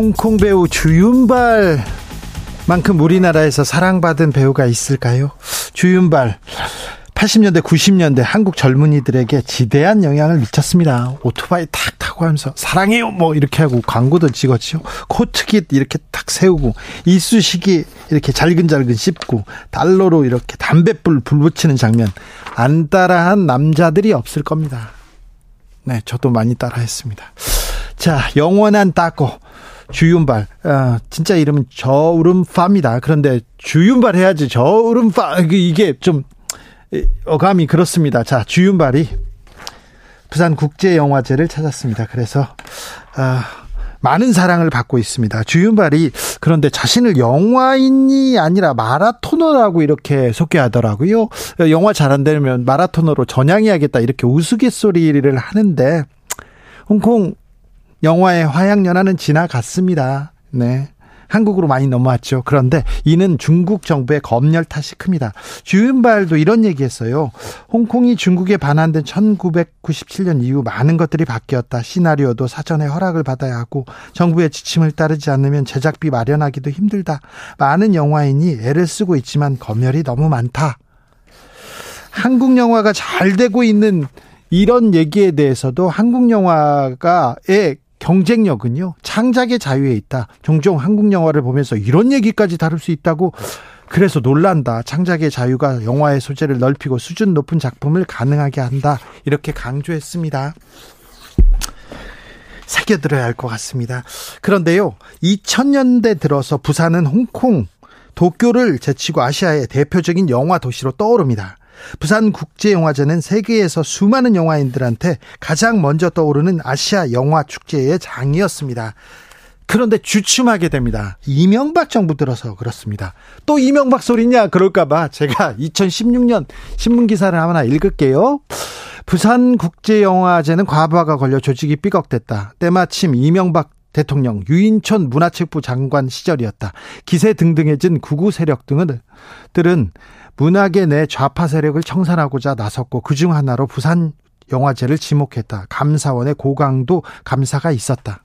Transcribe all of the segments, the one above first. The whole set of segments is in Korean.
홍콩 배우 주윤발 만큼 우리나라에서 사랑받은 배우가 있을까요? 주윤발 80년대 90년대 한국 젊은이들에게 지대한 영향을 미쳤습니다. 오토바이 탁 타고 하면서 사랑해요 뭐 이렇게 하고 광고도 찍었죠. 코트깃 이렇게 탁 세우고 이쑤시개 이렇게 잘근잘근 씹고 달러로 이렇게 담뱃불 불 붙이는 장면 안 따라한 남자들이 없을 겁니다. 네, 저도 많이 따라했습니다. 자, 영원한 따고 주윤발. 아, 진짜 이름은 저우름파입니다. 그런데 주윤발 해야지 저우름파 이게 좀 어감이 그렇습니다. 자, 주윤발이 부산 국제 영화제를 찾았습니다. 그래서 아, 많은 사랑을 받고 있습니다. 주윤발이 그런데 자신을 영화인이 아니라 마라토너라고 이렇게 소개하더라고요. 영화 잘 안 되면 마라토너로 전향해야겠다 이렇게 우스갯소리를 하는데 홍콩 영화의 화양연화는 지나갔습니다. 네. 한국으로 많이 넘어왔죠. 그런데 이는 중국 정부의 검열 탓이 큽니다. 주윤발도 이런 얘기했어요. 홍콩이 중국에 반환된 1997년 이후 많은 것들이 바뀌었다. 시나리오도 사전에 허락을 받아야 하고 정부의 지침을 따르지 않으면 제작비 마련하기도 힘들다. 많은 영화인이 애를 쓰고 있지만 검열이 너무 많다. 한국 영화가 잘 되고 있는 이런 얘기에 대해서도 한국 영화가의 경쟁력은요, 창작의 자유에 있다. 종종 한국 영화를 보면서 이런 얘기까지 다룰 수 있다고 그래서 놀란다. 창작의 자유가 영화의 소재를 넓히고 수준 높은 작품을 가능하게 한다. 이렇게 강조했습니다. 새겨들어야 할 것 같습니다. 그런데요, 2000년대 들어서 부산은 홍콩, 도쿄를 제치고 아시아의 대표적인 영화 도시로 떠오릅니다. 부산 국제영화제는 세계에서 수많은 영화인들한테 가장 먼저 떠오르는 아시아 영화 축제의 장이었습니다. 그런데 주춤하게 됩니다. 이명박 정부 들어서 그렇습니다. 또 이명박 소리냐 그럴까봐 제가 2016년 신문 기사를 하나 읽을게요. 부산 국제영화제는 과부하가 걸려 조직이 삐걱댔다. 때마침 이명박 대통령 유인촌 문화체육부 장관 시절이었다. 기세 등등해진 구구 세력 등은 들은 문학의 내 좌파 세력을 청산하고자 나섰고 그중 하나로 부산 영화제를 지목했다. 감사원의 고강도 감사가 있었다.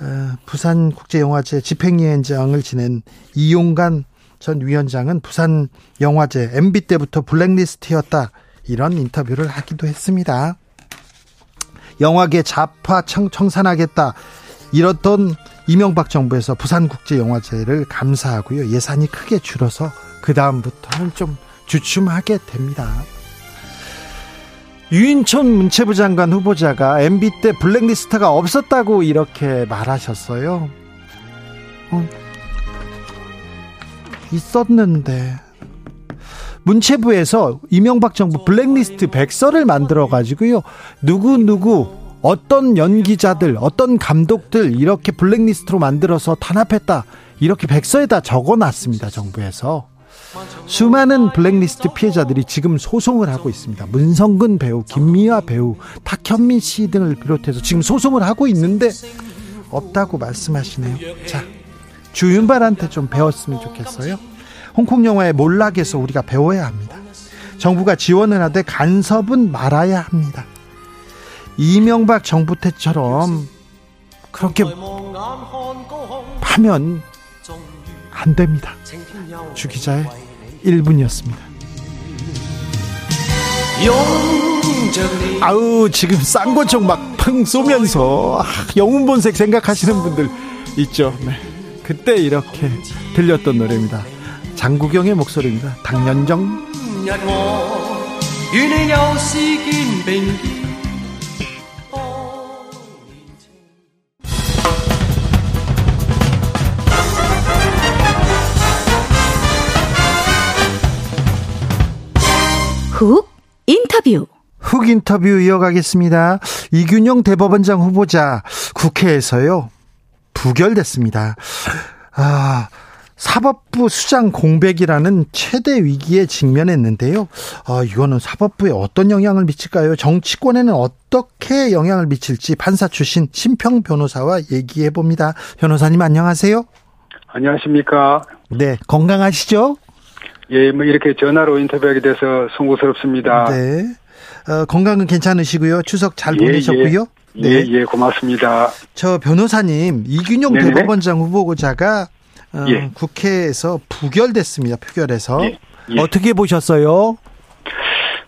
어, 부산 국제영화제 집행위원장을 지낸 이용관 전 위원장은 부산 영화제 MB 때부터 블랙리스트였다. 이런 인터뷰를 하기도 했습니다. 영화계 좌파 청, 청산하겠다. 이렇던 이명박 정부에서 부산국제영화제를 감사하고요. 예산이 크게 줄어서 그 다음부터는 좀 주춤하게 됩니다. 유인촌 문체부 장관 후보자가 MB 때 블랙리스트가 없었다고 이렇게 말하셨어요. 어, 있었는데 문체부에서 이명박 정부 블랙리스트 백서를 만들어 가지고요. 누구 누구 어떤 연기자들, 어떤 감독들 이렇게 블랙리스트로 만들어서 탄압했다. 이렇게 백서에다 적어 놨습니다. 정부에서. 수많은 블랙리스트 피해자들이 지금 소송을 하고 있습니다. 문성근 배우, 김미화 배우, 탁현민 씨 등을 비롯해서 지금 소송을 하고 있는데 없다고 말씀하시네요. 자, 주윤발한테 좀 배웠으면 좋겠어요. 홍콩 영화의 몰락에서 우리가 배워야 합니다. 정부가 지원을 하되 간섭은 말아야 합니다. 이명박 정부 때처럼 그렇게 하면 안 됩니다. 주 기자의 1분이었습니다. 아우 지금 쌍권총 막팡 쏘면서 아, 영웅본색 생각하시는 분들 있죠. 네. 그때 이렇게 들렸던 노래입니다. 장국영의 목소리입니다. 당년정. 인터뷰. 훅 인터뷰 이어가겠습니다. 이균용 대법원장 후보자 국회에서요. 부결됐습니다. 아, 사법부 수장 공백이라는 최대 위기에 직면했는데요. 아, 이거는 사법부에 어떤 영향을 미칠까요? 정치권에는 어떻게 영향을 미칠지 판사 출신 심평 변호사와 얘기해 봅니다. 변호사님 안녕하세요. 안녕하십니까. 네, 건강하시죠? 예, 뭐 이렇게 전화로 인터뷰하게 돼서 송구스럽습니다. 네. 어, 건강은 괜찮으시고요. 추석 잘 예, 보내셨고요. 예, 네. 예, 예, 고맙습니다. 저 변호사님 이균용 네네. 대법원장 후보자가 어, 예. 국회에서 부결됐습니다. 표결에서 예, 예. 어떻게 보셨어요?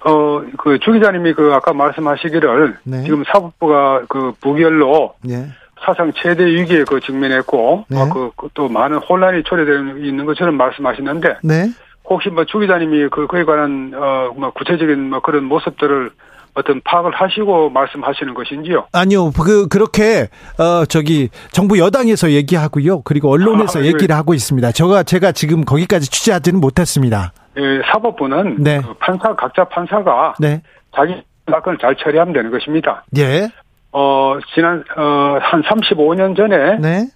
어, 그, 주 기자님이 그, 아까 말씀하시기를, 네. 지금 사법부가 그, 부결로 네. 사상 최대 위기에 그 직면했고, 네. 어, 그, 그, 또 많은 혼란이 초래되어 있는 것처럼 말씀하시는데, 네. 혹시 뭐 주 기자님이 그, 그에 관한, 어, 뭐 구체적인 뭐 그런 모습들을 어떤 파악을 하시고 말씀하시는 것인지요? 아니요, 그 그렇게 어 저기 정부 여당에서 얘기하고요, 그리고 언론에서 아, 예. 얘기를 하고 있습니다. 제가 제가 지금 거기까지 취재하지는 못했습니다. 예, 사법부는 네. 그 판사, 각자 판사가 네, 자기 사건을 잘 처리하면 되는 것입니다. 예, 어, 지난, 어, 한 35년 전에, 네,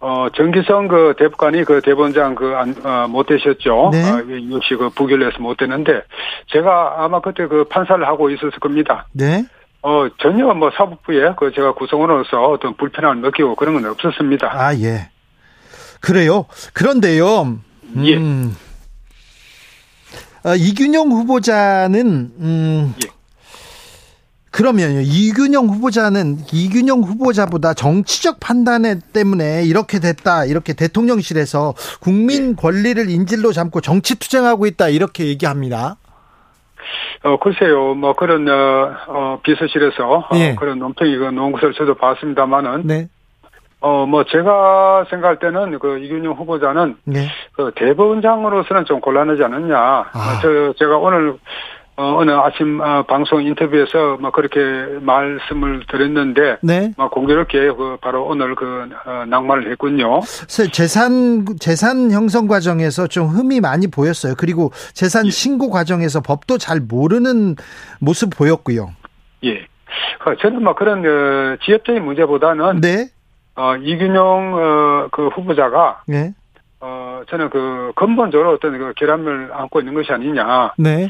어, 정기성 그 대법관이 그 대법원장 그 안, 어, 못 되셨죠. 네. 어, 역시 그 부결해서 못 되는데, 제가 아마 그때 그 판사를 하고 있었을 겁니다. 네. 어, 전혀 뭐 사법부에 그 제가 구성원으로서 어떤 불편함을 느끼고 그런 건 없었습니다. 아 예. 그래요. 그런데요. 예. 음, 어, 이균용 후보자는 음. 예. 그러면요. 이균용 후보자는 이균용 후보자보다 정치적 판단에 때문에 이렇게 됐다. 이렇게 대통령실에서 국민 예. 권리를 인질로 잡고 정치 투쟁하고 있다. 이렇게 얘기합니다. 어, 글쎄요, 뭐 그런, 어, 어 비서실에서 어, 예. 그런 논평이 그 놓은 것을 저도 봤습니다만은, 네. 어, 뭐 제가 생각할 때는 그 이균용 후보자는 네. 그 대법원장으로서는 좀 곤란하지 않느냐. 아. 저 제가 오늘 어, 어느 아침 어, 방송 인터뷰에서 뭐 그렇게 말씀을 드렸는데 네. 막 공교롭게 그 바로 오늘 그 어, 낙마를 했군요. 세- 재산 재산 형성 과정에서 좀 흠이 많이 보였어요. 그리고 재산 신고 과정에서 법도 잘 모르는 모습 보였고요. 예. 그 저는 뭐 그런 어, 지엽적인 문제보다는 네. 어, 이균용 어, 그 후보자가 네. 어, 저는 그 근본적으로 어떤 그 결함을 안고 있는 것이 아니냐. 네.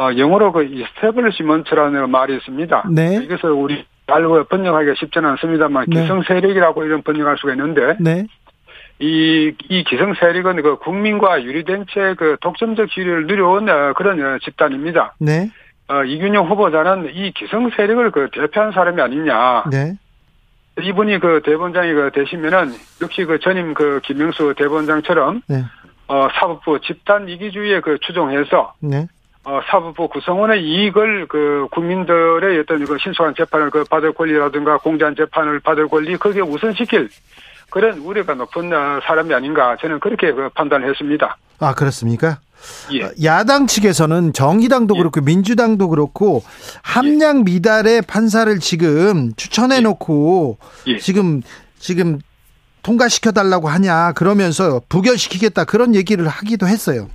어, 영어로 그 establishment라는 말이 있습니다. 네. 이것을 우리 잘 번역하기가 쉽지는 않습니다만 네. 기성 세력이라고 이런 번역할 수가 있는데 네. 이, 이 기성 세력은 그 국민과 유리된 채 그 독점적 지위를 누려온 어, 그런 어, 집단입니다. 네. 어, 이균용 후보자는 이 기성 세력을 그 대표한 사람이 아니냐. 네. 이분이 그 대본장이 그 되시면은 역시 그 전임 그 김명수 대본장처럼 네. 어, 사법부 집단 이기주의에 그 추종해서 네. 어, 사법부 구성원의 이익을 그 국민들의 어떤 그 신속한 재판을 그 받을 권리라든가 공정한 재판을 받을 권리 거기에 우선시킬 그런 우려가 높은 어, 사람이 아닌가 저는 그렇게 그 판단했습니다. 아, 그렇습니까? 예. 어, 야당 측에서는 정의당도 예. 그렇고 민주당도 그렇고 함량 미달의 판사를 지금 추천해 놓고 예. 지금 지금 통과시켜 달라고 하냐 그러면서 부결시키겠다 그런 얘기를 하기도 했어요.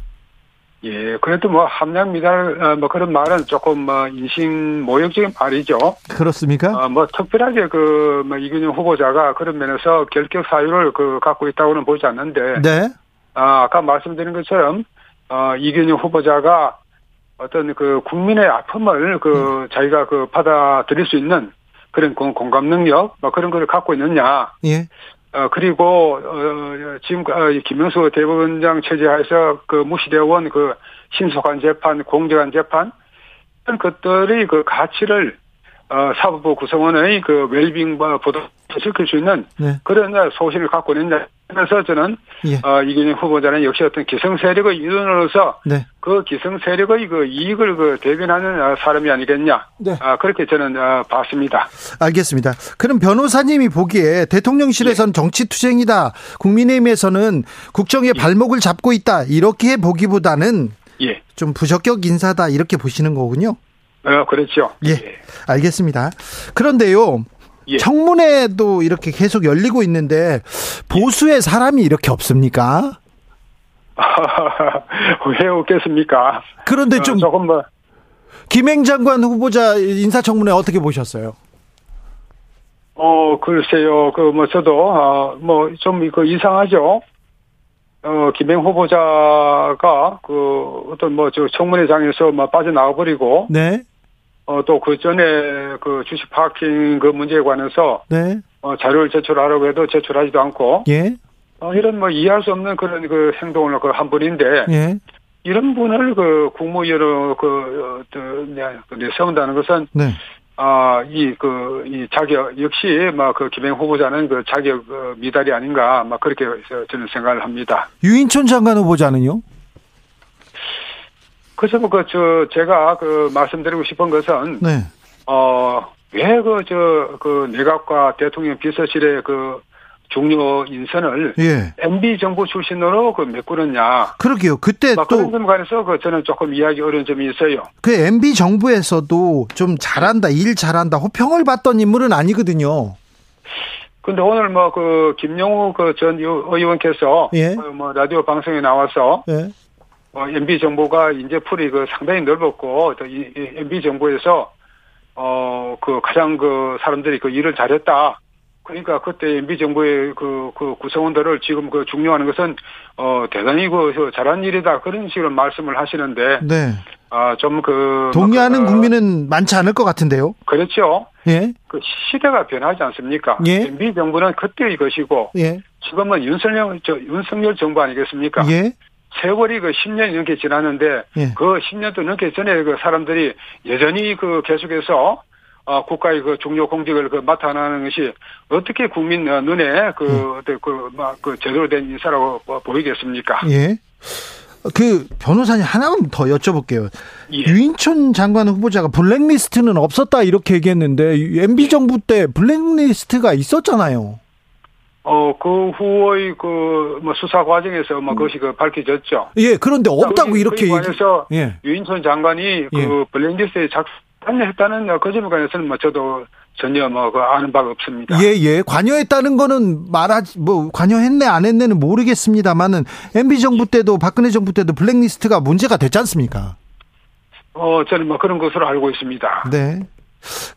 예, 그래도 뭐 함량 미달 어, 뭐 그런 말은 조금 뭐 인신 모욕적인 말이죠. 그렇습니까? 어, 뭐 특별하게 그뭐 이균용 후보자가 그런 면에서 결격 사유를 그 갖고 있다고는 보지 않는데 네. 아, 아까 말씀드린 것처럼 어, 이균용 후보자가 어떤 그 국민의 아픔을 그 자기가 그 받아들일 수 있는 그런 공- 공감 능력 뭐 그런 걸 갖고 있느냐. 예. 어, 그리고, 어, 지금, 어, 이 김명수 대법원장 체제하에서 그 무시되어 온 그 신속한 재판, 공정한 재판, 이런 것들의 그 가치를, 어, 사법부 구성원의 그 웰빙과 보도시킬 수 있는 네. 그런 소신을 갖고 있느냐. 그래서 저는, 예. 어, 이균영 후보자는 역시 어떤 기성 세력의 일원으로서 네. 그 기성 세력의 그 이익을 그 대변하는 어, 사람이 아니겠냐. 네. 아, 그렇게 저는, 어, 봤습니다. 알겠습니다. 그럼 변호사님이 보기에 대통령실에서는 정치 투쟁이다. 국민의힘에서는 국정의 발목을 잡고 있다. 이렇게 보기보다는 예. 좀 부적격 인사다. 이렇게 보시는 거군요. 어, 그렇죠. 예. 알겠습니다. 그런데요. 예. 청문회도 이렇게 계속 열리고 있는데 보수의 사람이 이렇게 없습니까? 왜 없겠습니까? 그런데 좀 어, 조금 뭐 김행 장관 후보자 인사청문회 어떻게 보셨어요? 어, 글쎄요. 그, 뭐, 저도, 아, 뭐, 좀, 그, 이상하죠. 어, 김행 후보자가, 그, 어떤, 뭐, 저, 청문회장에서, 뭐, 빠져나와 버리고, 네. 어, 또 그 전에, 그, 주식 파킹 그 문제에 관해서, 네. 어, 자료를 제출하라고 해도 제출하지도 않고, 예. 어, 이런 뭐, 이해할 수 없는 그런 그 행동을 그 한 분인데, 예. 이런 분을 그, 국무위원으로 그, 어, 그, 네, 그, 네, 세운다는 것은, 네. 아, 이, 그, 이 자격, 역시, 막, 그, 김행 후보자는 그 자격 어, 미달이 아닌가, 막, 그렇게 저- 저는 생각을 합니다. 유인촌 장관 후보자는요? 그래서 뭐, 그, 저, 제가 그, 말씀드리고 싶은 것은, 네. 어, 왜 그, 저, 그, 내각과 대통령 비서실의 그, 중요 인선을 예. MB 정부 출신으로 그 메꾸느냐. 그러게요. 그때 막 그런 또점 관해서 그 저는 조금 이야기 어려운 점이 있어요. 그 MB 정부에서도 좀 잘한다, 일 잘한다, 호평을 받던 인물은 아니거든요. 근데 오늘 뭐 그 김영우 그 전 의원께서 예. 어, 뭐 라디오 방송에 나와서 예. 어, MB 정부가 인재 풀이 그 상당히 넓었고 또 이, 이 MB 정부에서 어 그 가장 그 사람들이 그 일을 잘했다. 그러니까 그때 MB 정부의 그, 그 구성원들을 지금 그 중요한 것은 어 대단히 그 잘한 일이다 그런 식으로 말씀을 하시는데 네. 아좀그 동의하는 국민은 많지 않을 것 같은데요. 그렇죠. 예. 그 시대가 변하지 않습니까? 예. MB 정부는 그때의 것이고 예. 지금은 윤석열 저 윤석열 정부 아니겠습니까? 예. 세월이 그 10년이 넘게 지났는데 예. 그 10년도 넘게 전에 그 사람들이 여전히 그 계속해서 어, 국가의 그 중요 공직을 그 맡아나는 것이 어떻게 국민 어, 눈에 그, 음. 어떤 그, 막, 그 제대로 된 인사라고 뭐 보이겠습니까? 예. 그 변호사님 하나만 더 여쭤볼게요. 예. 유인촌 장관 후보자가 블랙리스트는 없었다 이렇게 얘기했는데 MB 정부 때 블랙리스트가 있었잖아요. 어, 그 후의 그, 뭐, 수사 과정에서 뭐, 그것이 그 밝혀졌죠. 예, 그런데 없다고 이렇게 거기에 얘기. 관해서 예. 유인촌 장관이 예. 그 블랙리스트에 작성했다는 그 점에 관해서는 뭐, 저도 전혀 뭐, 그 아는 바가 없습니다. 예, 예. 관여했다는 거는 말하지, 뭐, 관여했네, 안 했네는 모르겠습니다만은, MB 정부 때도, 박근혜 정부 때도 블랙리스트가 문제가 됐지 않습니까? 어, 저는 뭐 그런 것으로 알고 있습니다. 네.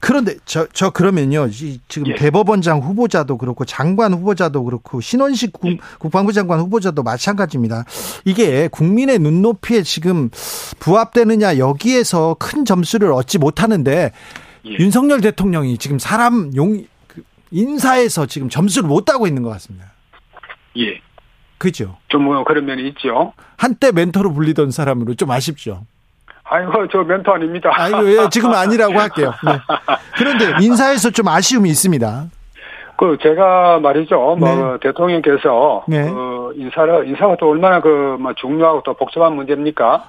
그런데, 저, 저, 그러면요, 이, 지금 예. 대법원장 후보자도 그렇고, 장관 후보자도 그렇고, 신원식 국, 예. 국방부 장관 후보자도 마찬가지입니다. 이게 국민의 눈높이에 지금 부합되느냐, 여기에서 큰 점수를 얻지 못하는데, 예. 윤석열 대통령이 지금 사람 용, 그 인사에서 지금 점수를 못 따고 있는 것 같습니다. 예. 그죠? 좀 뭐 그런 면이 있죠. 한때 멘토로 불리던 사람으로 좀 아쉽죠. 아이고, 저 멘토 아닙니다. 아이고, 예, 지금 아니라고 할게요. 네. 그런데 인사에서 좀 아쉬움이 있습니다. 그, 제가 말이죠. 뭐, 네. 대통령께서, 네. 그, 인사를, 인사가 또 얼마나 그, 뭐, 중요하고 또 복잡한 문제입니까?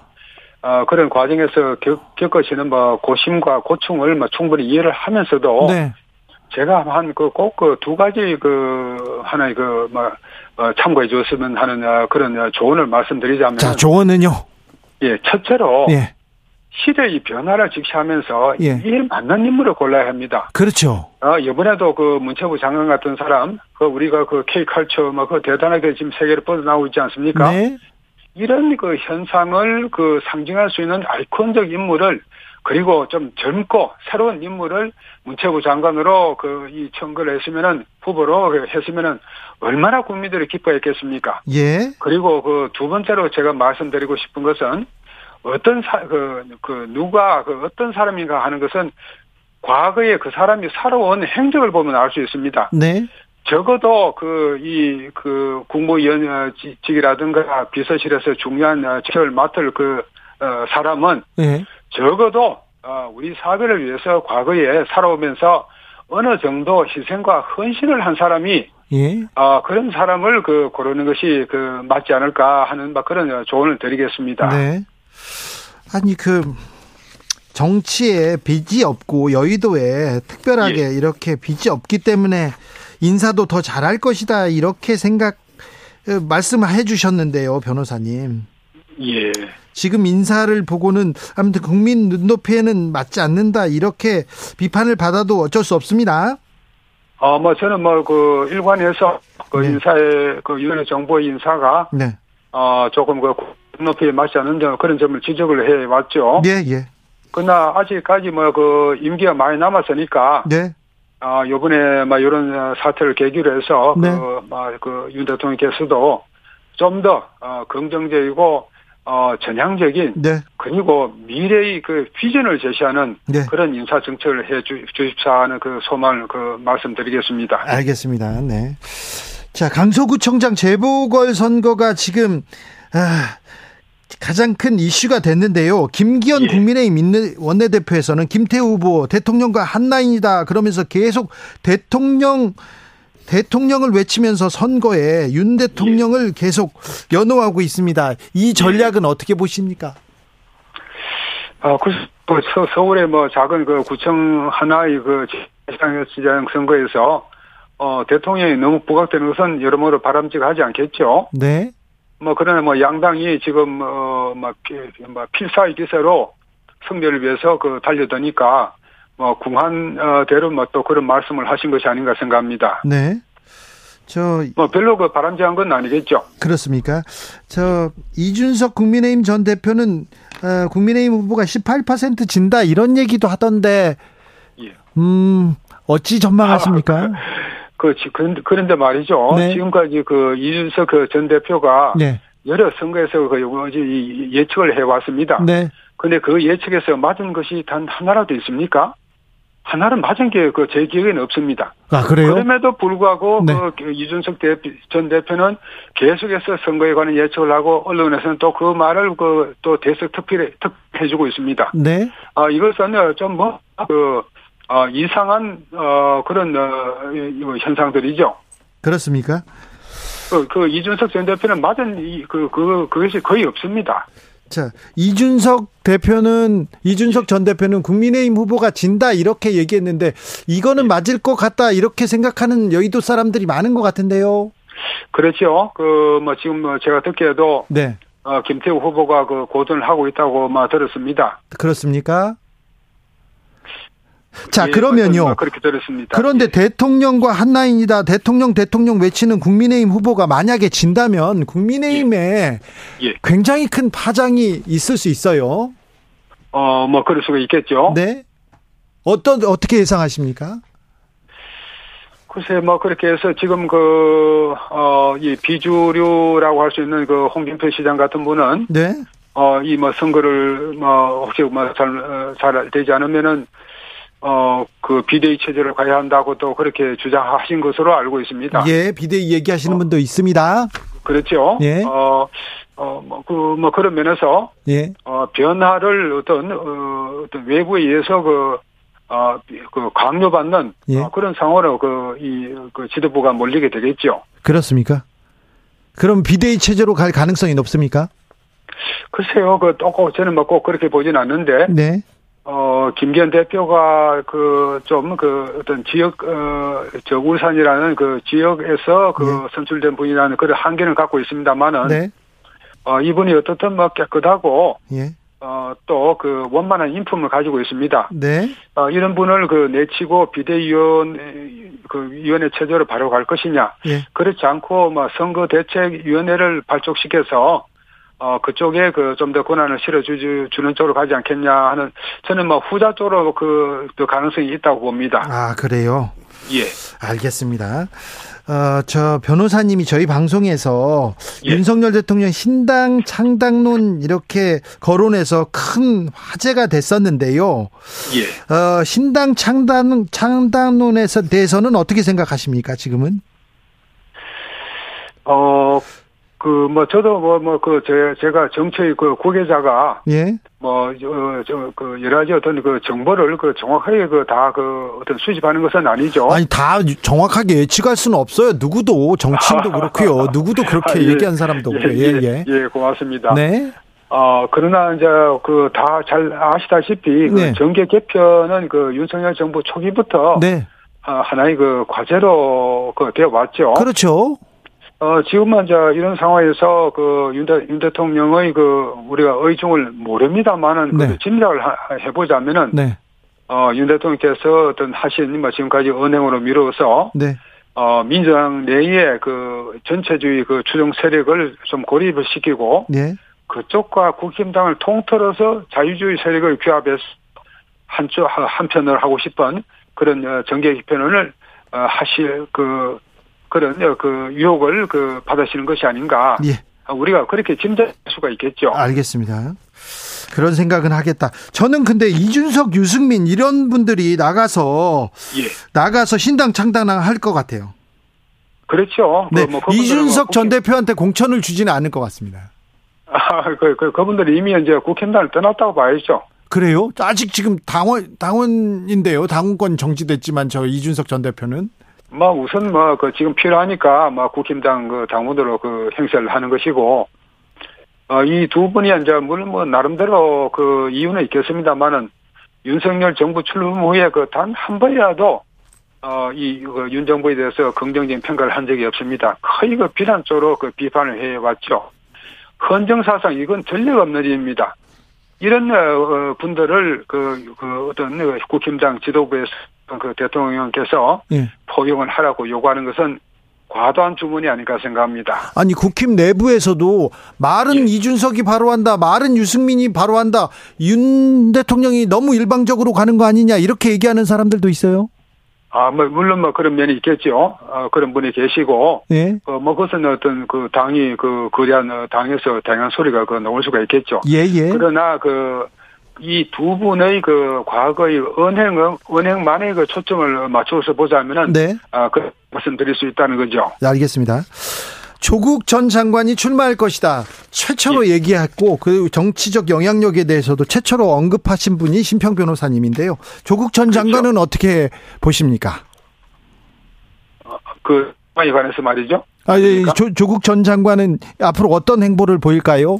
어, 그런 과정에서 겪, 겪으시는 뭐, 고심과 고충을 뭐, 충분히 이해를 하면서도, 네. 제가 한 그 꼭 그 두 가지 그, 하나의 그, 뭐, 어, 참고해 줬으면 하는 어, 그런 어, 조언을 말씀드리자면, 자, 조언은요. 예, 첫째로, 예. 시대의 변화를 직시하면서 예. 이에 맞는 인물을 골라야 합니다. 그렇죠. 어, 이번에도 그 문체부 장관 같은 사람, 그 우리가 그 K컬처 뭐그 대단하게 지금 세계로 뻗어나오고 있지 않습니까? 네. 이런 그 현상을 그 상징할 수 있는 아이콘적 인물을 그리고 좀 젊고 새로운 인물을 문체부 장관으로 그 이 청구를 했으면은 후보로 했으면은 얼마나 국민들이 기뻐했겠습니까? 예. 그리고 그 두 번째로 제가 말씀드리고 싶은 것은 어떤 사, 그, 그, 누가, 그 어떤 사람인가 하는 것은 과거에 그 사람이 살아온 행적을 보면 알 수 있습니다. 네. 적어도 그, 이, 그, 국무위원 직이라든가 비서실에서 중요한 어, 직책을 맡을 그, 어, 사람은 예. 적어도, 어, 우리 사회를 위해서 과거에 살아오면서 어느 정도 희생과 헌신을 한 사람이 예. 아, 그런 사람을 그 고르는 것이 그 맞지 않을까 하는 막 그런 조언을 드리겠습니다. 네. 아니 그 정치에 빚이 없고 여의도에 특별하게 예. 이렇게 빚이 없기 때문에 인사도 더 잘할 것이다 이렇게 생각 어, 말씀해 주셨는데요, 변호사님. 예. 지금 인사를 보고는 아무튼 국민 눈높이에는 맞지 않는다 이렇게 비판을 받아도 어쩔 수 없습니다. 어, 뭐 저는 뭐 그 일관해서 그 네. 인사의 그 유엔의 정부의 인사가 네. 어 조금 그 높이에 맞지 않는 점 그런 점을 지적을 해 왔죠. 예, 예. 그러나 아직까지 뭐 그 임기가 많이 남았으니까 네. 아, 요번에, 막, 이런 사태를 계기로 해서, 네. 그, 막, 그, 윤 대통령께서도 좀 더, 어, 긍정적이고, 어, 전향적인, 네. 그리고 미래의 그 비전을 제시하는 네. 그런 인사 정책을 해 주, 주십사 하는 그 소망을 그 말씀드리겠습니다. 알겠습니다. 네. 자, 강서구청장 재보궐 선거가 지금 아, 가장 큰 이슈가 됐는데요. 김기현 예. 국민의힘 원내대표에서는 김태우 후보 대통령과 한라인이다 그러면서 계속 대통령 대통령을 외치면서 선거에 윤 대통령을 계속 연호하고 있습니다. 이 전략은 어떻게 보십니까? 아, 그, 그 서, 서울의 뭐 작은 그 구청 하나의 그 지방 시장 선거에서 어, 대통령이 너무 부각되는 것은 여러모로 바람직하지 않겠죠. 네. 뭐 그러나 뭐 양당이 지금 어막 뭐 필사의 기세로 승리를 위해서 그 달려드니까 뭐 궁한 어, 대로 뭐 또 그런 말씀을 하신 것이 아닌가 생각합니다. 네. 저 뭐 별로 그 바람직한 건 아니겠죠. 그렇습니까? 저 이준석 국민의힘 전 대표는 어, 국민의힘 후보가 18% 진다 이런 얘기도 하던데 예. 음 어찌 전망하십니까? 그 지- 그런데, 그런데 말이죠. 네. 지금까지 그 이준석 그전 대표가 네, 여러 선거에서 그 예측을 해왔습니다. 네, 근데 그 예측에서 맞은 것이 단 하나라도 있습니까? 하나는 맞은 게 그 제 기억에는 없습니다. 아 그래요? 그럼에도 불구하고 네. 그 이준석 대표, 전 대표는 계속해서 선거에 관한 예측을 하고 언론에서는 또 그 말을 그 또 대석 특필해 특해주고 있습니다. 네, 아 이것은 좀 뭐 그 어, 이상한 어 그런 어, 이- 이 현상들이죠. 그렇습니까? 그, 그 이준석 전 대표는 맞은 이- 그, 그, 그것이 거의 없습니다. 자 이준석 대표는 이준석 전 대표는 국민의힘 후보가 진다 이렇게 얘기했는데 이거는 맞을 것 같다 이렇게 생각하는 여의도 사람들이 많은 것 같은데요. 그렇죠. 그, 뭐, 지금 뭐 제가 듣기에도, 네, 어, 김태우 후보가 그 고전을 하고 있다고 막 들었습니다. 그렇습니까? 자 예, 그러면요. 뭐 그렇게 들었습니다. 그런데 대통령과 한라인이다. 대통령 대통령 외치는 국민의힘 후보가 만약에 진다면 국민의힘에 예. 굉장히 큰 파장이 있을 수 있어요. 어, 뭐, 그럴 수가 있겠죠. 네. 어떤 어떻게 예상하십니까? 글쎄, 뭐, 그렇게 해서 지금 그, 어, 이 비주류라고 할 수 있는 그 홍준표 시장 같은 분은, 네. 어, 이 뭐 선거를 뭐, 혹시 뭐 잘, 어, 잘 되지 않으면은, 어, 그 비대위 체제를 가야 한다고 또 그렇게 주장하신 것으로 알고 있습니다. 예, 비대위 얘기하시는 어. 분도 있습니다. 그렇죠. 예. 어, 어, 뭐, 그, 뭐 그런 면에서, 예. 어, 변화를 어떤, 어, 어떤 외부에 의해서 그, 어, 그 강요받는 예. 어, 그런 상황으로 그, 이, 그 지도부가 몰리게 되겠죠. 그렇습니까? 그럼 비대위 체제로 갈 가능성이 높습니까? 글쎄요, 그, 또, 꼭 저는 뭐 꼭 그렇게 보진 않는데, 네. 어, 김기현 대표가 그, 좀 그, 어떤 지역, 어, 저, 울산이라는 그 지역에서 그 선출된 분이라는 그런 한계를 갖고 있습니다만은, 네. 어, 이분이 어떻든 뭐 깨끗하고, 예. 어, 또 그 원만한 인품을 가지고 있습니다. 네. 어, 이런 분을 그 내치고 비대위원, 그 위원회 체제로 바로 갈 것이냐. 예. 그렇지 않고 뭐 선거대책위원회를 발족시켜서 어, 그쪽에 그 좀 더 권한을 실어주는 쪽으로 가지 않겠냐 하는 저는 뭐 후자 쪽으로 그, 그 가능성이 있다고 봅니다. 아, 그래요. 예. 알겠습니다. 어, 저 변호사님이 저희 방송에서 예. 윤석열 대통령 신당 창당론 이렇게 거론해서 큰 화제가 됐었는데요. 예. 어, 신당 창당 창당론에서 대해서는 어떻게 생각하십니까? 지금은? 어, 그, 뭐, 저도 뭐, 뭐, 그, 제, 제가 정치의 그 구계자가 예. 뭐, 저, 저, 그, 여러 가지 어떤 그 정보를 그 정확하게 그 다 그 어떤 수집하는 것은 아니죠. 아니 다 정확하게 예측할 수는 없어요. 누구도 정치인도 그렇고요. 누구도 그렇게 아, 예. 얘기한 사람도 없고요. 예, 예. 예, 고맙습니다. 네. 어, 그러나 이제 그 다 잘 아시다시피 네. 그 정계 개편은 그 윤석열 정부 초기부터 네. 어, 하나의 그 과제로 그 되어 왔죠. 그렇죠. 어, 지금은 이제 이런 상황에서 그 윤, 대, 윤 대통령의 그 우리가 의중을 모릅니다만은 네. 그 짐작을 하- 해보자면은 네. 어, 윤 대통령께서 어떤 하신 뭐 지금까지 은행으로 미뤄서 네. 어, 민주당 내에 그 전체주의 그 추종 세력을 좀 고립을 시키고 예. 그쪽과 국힘당을 통틀어서 자유주의 세력을 규합해서 한쪽 한편을 하고 싶은 그런 어, 정계 개편을 어, 하실 그 그런 어, 그 유혹을 그 받으시는 것이 아닌가. 예. 우리가 그렇게 짐작할 수가 있겠죠. 알겠습니다. 그런 생각은 하겠다. 저는 근데 이준석, 유승민 이런 분들이 나가서 예. 나가서 신당 창당할 것 같아요. 그렇죠. 네, 그뭐 그분들은 이준석 뭐 전 대표한테 공천을 주지는 않을 것 같습니다. 아, 그, 그, 그분들이 이미 이제 국힘당을 떠났다고 봐야죠. 그래요? 아직 지금 당원 당원인데요. 당원권 정지됐지만 저 이준석 전 대표는 뭐 우선 뭐 그 지금 필요하니까 뭐 국힘당 그 당원으로 그 행세를 하는 것이고 어 이 두 분이 이제 물론 뭐 나름대로 그 이유는 있겠습니다만은 윤석열 정부 출범 후에 그 단 한 번이라도 어이윤 정부에 대해서 긍정적인 평가를 한 적이 없습니다. 거의 그 비난 쪽으로 그 비판을 해왔죠. 헌정사상 이건 전례가 없는 일입니다. 이런 어, 분들을 그, 그 어떤 그 국힘당 지도부에서 그 대통령께서 예. 포용을 하라고 요구하는 것은 과도한 주문이 아닐까 생각합니다. 아니 국힘 내부에서도 말은 예. 이준석이 바로 한다, 말은 유승민이 바로 한다. 윤 대통령이 너무 일방적으로 가는 거 아니냐 이렇게 얘기하는 사람들도 있어요. 아, 뭐 물론 뭐 그런 면이 있겠죠. 어, 그런 분이 계시고, 예, 어, 뭐 그것은 어떤 그 당이 그 어, 당에서 다양한 소리가 그 나올 수가 있겠죠. 예, 예. 그러나 그 이 두 분의 그 과거의 언행 언행만에 그 초점을 맞춰서 보자면은 네, 아, 그 말씀드릴 수 있다는 거죠. 네, 알겠습니다. 조국 전 장관이 출마할 것이다. 최초로 예. 얘기했고 그 정치적 영향력에 대해서도 최초로 언급하신 분이 심평 변호사님인데요. 조국 전 그렇죠. 장관은 어떻게 보십니까? 그 상황에 관해서 말이죠. 아, 예, 그러니까? 조, 조국 전 장관은 앞으로 어떤 행보를 보일까요?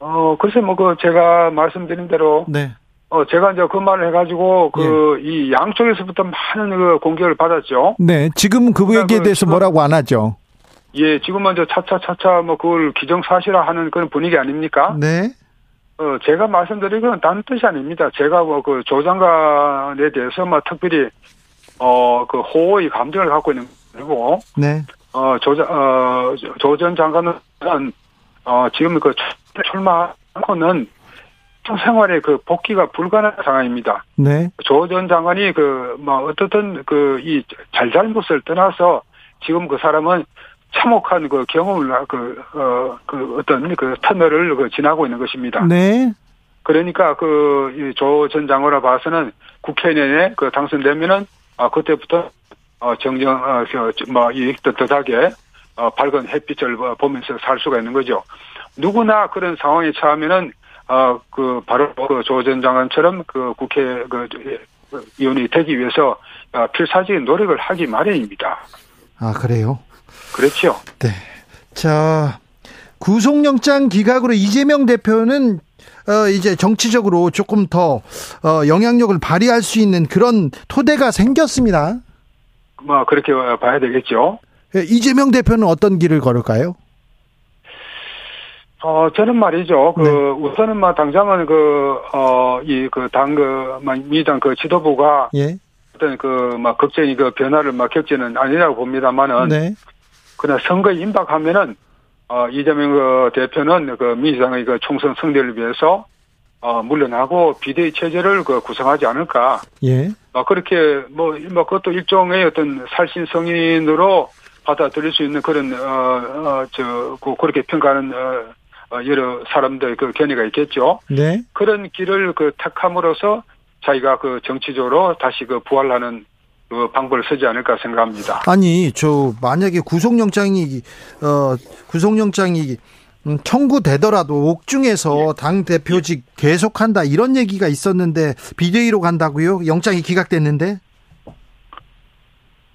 어, 글쎄 뭐 그 제가 말씀드린 대로 네. 어, 제가 이제 그 말을 해가지고, 그, 예. 이 양쪽에서부터 많은 그 공격을 받았죠. 네, 지금 그 그러니까 얘기에 그 대해서 지금- 뭐라고 안 하죠. 예, 지금은 이제 차차차차 뭐 그걸 기정사실화 하는 그런 분위기 아닙니까? 네. 어, 제가 말씀드린 건 다른 뜻이 아닙니다. 제가 뭐 그 조장관에 대해서 뭐 특별히, 어, 그 호의 감정을 갖고 있는 거고, 네. 어, 조장, 어, 조전 장관은, 어, 지금 그 출마하고는 생활에 그 복귀가 불가능한 상황입니다. 네. 조 전 장관이 그, 뭐, 어떻든 그, 이 잘잘못을 떠나서 지금 그 사람은 참혹한 그 경험을, 그, 어, 그 어떤 그 터널을 그 지나고 있는 것입니다. 네. 그러니까 그, 조 전 장관을 봐서는 국회 내에 그 당선되면은, 아, 그때부터, 어, 정정, 어, 저, 뭐, 이 떳떳하게, 어, 밝은 햇빛을 보면서 살 수가 있는 거죠. 누구나 그런 상황에 처하면은, 어, 그, 바로 그 조전 장관처럼 그 국회 그, 그 의원이 되기 위해서 어, 필사적인 노력을 하기 마련입니다. 아, 그래요? 그렇죠. 네. 자, 구속영장 기각으로 이재명 대표는 어, 이제 정치적으로 조금 더 어, 영향력을 발휘할 수 있는 그런 토대가 생겼습니다. 뭐, 그렇게 봐야 되겠죠. 예, 이재명 대표는 어떤 길을 걸을까요? 어, 저는 말이죠. 그, 네. 우선은 뭐, 당장은 그, 어, 이, 그, 당, 그, 막 민주당 그 지도부가 예. 어떤 그, 막, 걱정이 그 변화를 막 겪지는 아니라고 봅니다만은. 네. 그러나 선거에 임박하면은, 어, 이재명 그 대표는 그 민주당의 그 총선 승리를 위해서, 어, 물러나고 비대위 체제를 그 구성하지 않을까. 예. 어, 그렇게 뭐, 뭐, 그것도 일종의 어떤 살신 성인으로 받아들일 수 있는 그런, 어, 어, 저, 그, 그렇게 평가하는, 어, 어, 여러 사람들 그 견해가 있겠죠. 네. 그런 길을 그 택함으로써 자기가 그 정치적으로 다시 그 부활하는 그 방법을 쓰지 않을까 생각합니다. 아니, 저 만약에 구속영장이 어 구속영장이 음, 청구되더라도 옥중에서 당 대표직 계속한다 이런 얘기가 있었는데 비대위로 간다고요? 영장이 기각됐는데?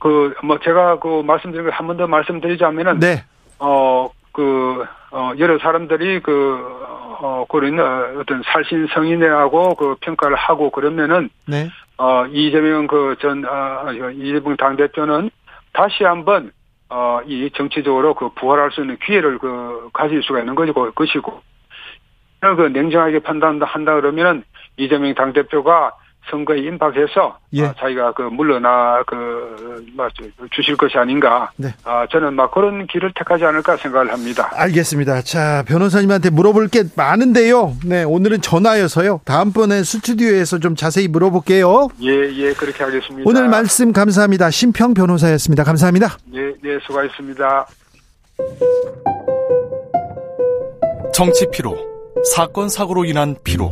그, 뭐, 제가 그 말씀드린 걸 한 번 더 말씀드리자면은, 네. 어, 그, 어, 여러 사람들이 그, 어, 그런 어, 어떤 살신 성인하고 그 평가를 하고 그러면은, 네. 어, 이재명 그 전, 아, 이재명 당대표는 다시 한번, 어, 이 정치적으로 그 부활할 수 있는 기회를 그 가질 수가 있는 거고, 것이고, 그 냉정하게 판단한다 한다 그러면은 이재명 당대표가 선거에 임박해서 예. 아, 자기가 그 물러나 그 뭐, 주실 것이 아닌가. 네. 아, 저는 막 그런 길을 택하지 않을까 생각을 합니다. 알겠습니다. 자, 변호사님한테 물어볼 게 많은데요. 네, 오늘은 전화여서요. 다음번에 스튜디오에서 좀 자세히 물어볼게요. 예, 예, 그렇게 하겠습니다. 오늘 말씀 감사합니다. 심평 변호사였습니다. 감사합니다. 예, 예, 수고하셨습니다. 정치 피로, 사건 사고로 인한 피로,